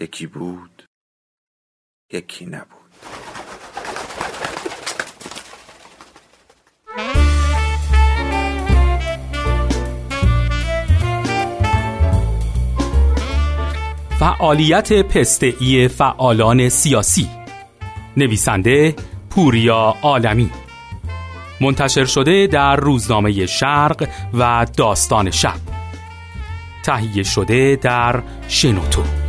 یکی بود یکی نبود. فعالیت پسته فعالان سیاسی. نویسنده پوریا عالمی. منتشر شده در روزنامه شرق و داستان شب. تهیه شده در شنوتو.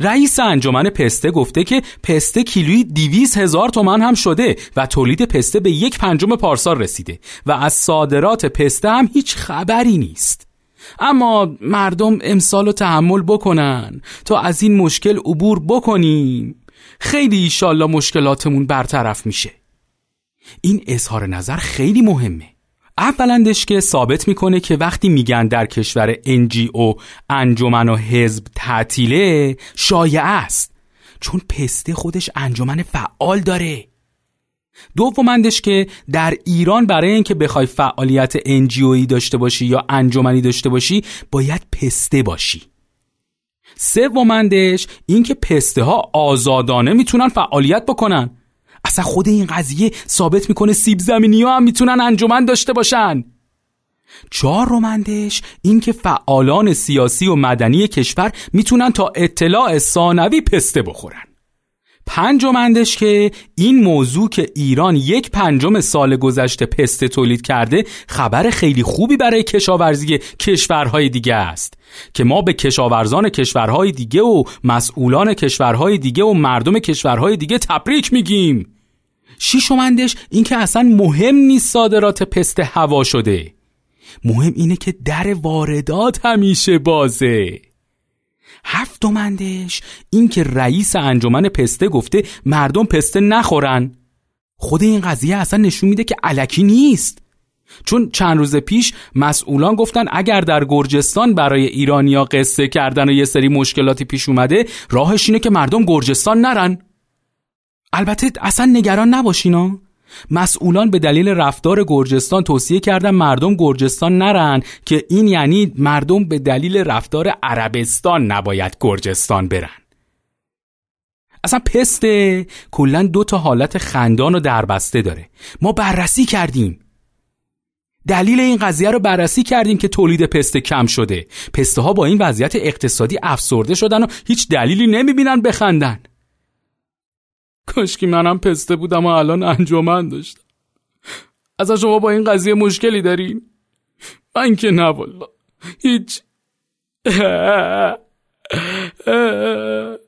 رئیس انجمن پسته گفته که پسته کیلویی دیویز هزار تومن هم شده و تولید پسته به یک پنجم پارسال رسیده و از صادرات پسته هم هیچ خبری نیست. اما مردم امسال رو تحمل بکنن تا از این مشکل عبور بکنیم. خیلی ایشالله مشکلاتمون برطرف میشه. این اظهار نظر خیلی مهمه. اولندش که ثابت می‌کنه که وقتی میگن در کشور او انجمن و حزب تعطیله شایع است. چون پسته خودش انجمن فعال داره. دومندش که در ایران برای اینکه بخوای فعالیت انجیویی داشته باشی یا انجمنی داشته باشی باید پسته باشی. سومندش اینکه پسته ها آزادانه می‌تونن فعالیت بکنن. اصلا خود این قضیه ثابت می‌کنه سیب زمینی ها هم می‌تونن انجمن داشته باشن. چهار رومندش این که فعالان سیاسی و مدنی کشور می‌تونن تا اطلاع ثانوی پسته بخورن. پنجمندش که این موضوع که ایران یک پنجم سال گذشته پسته تولید کرده خبر خیلی خوبی برای کشاورزی کشورهای دیگه است که ما به کشاورزان کشورهای دیگه و مسئولان کشورهای دیگه و مردم کشورهای دیگه تبریک میگیم. شیشمندش این که اصلا مهم نیست صادرات پسته هوا شده. مهم اینه که در واردات همیشه بازه. هفتمندش این که رئیس انجمن پسته گفته مردم پسته نخورن. خود این قضیه اصلا نشون میده که علکی نیست. چون چند روز پیش مسئولان گفتن اگر در گرجستان برای ایرانیا قصه کردن و یه سری مشکلاتی پیش اومده راهش اینه که مردم گرجستان نرن. البته اصلا نگران نباشینا. مسئولان به دلیل رفتار گرجستان توصیه کردن مردم گرجستان نرن که این یعنی مردم به دلیل رفتار عربستان نباید گرجستان برن. اصلا پسته کلا دو تا حالت خندان و دربسته داره. ما بررسی کردیم. دلیل این قضیه رو بررسی کردیم که تولید پسته کم شده. پسته ها با این وضعیت اقتصادی افسرده شدن و هیچ دلیلی نمی‌بینن بخندن. کاشکی منم پسته بودم و الان انجمن داشتم. از شما با این قضیه مشکلی دارین؟ من که نه والا هیچ.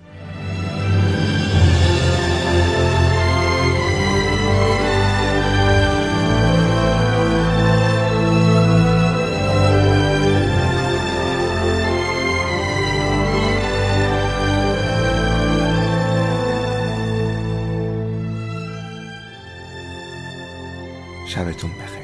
شبتون بخیر.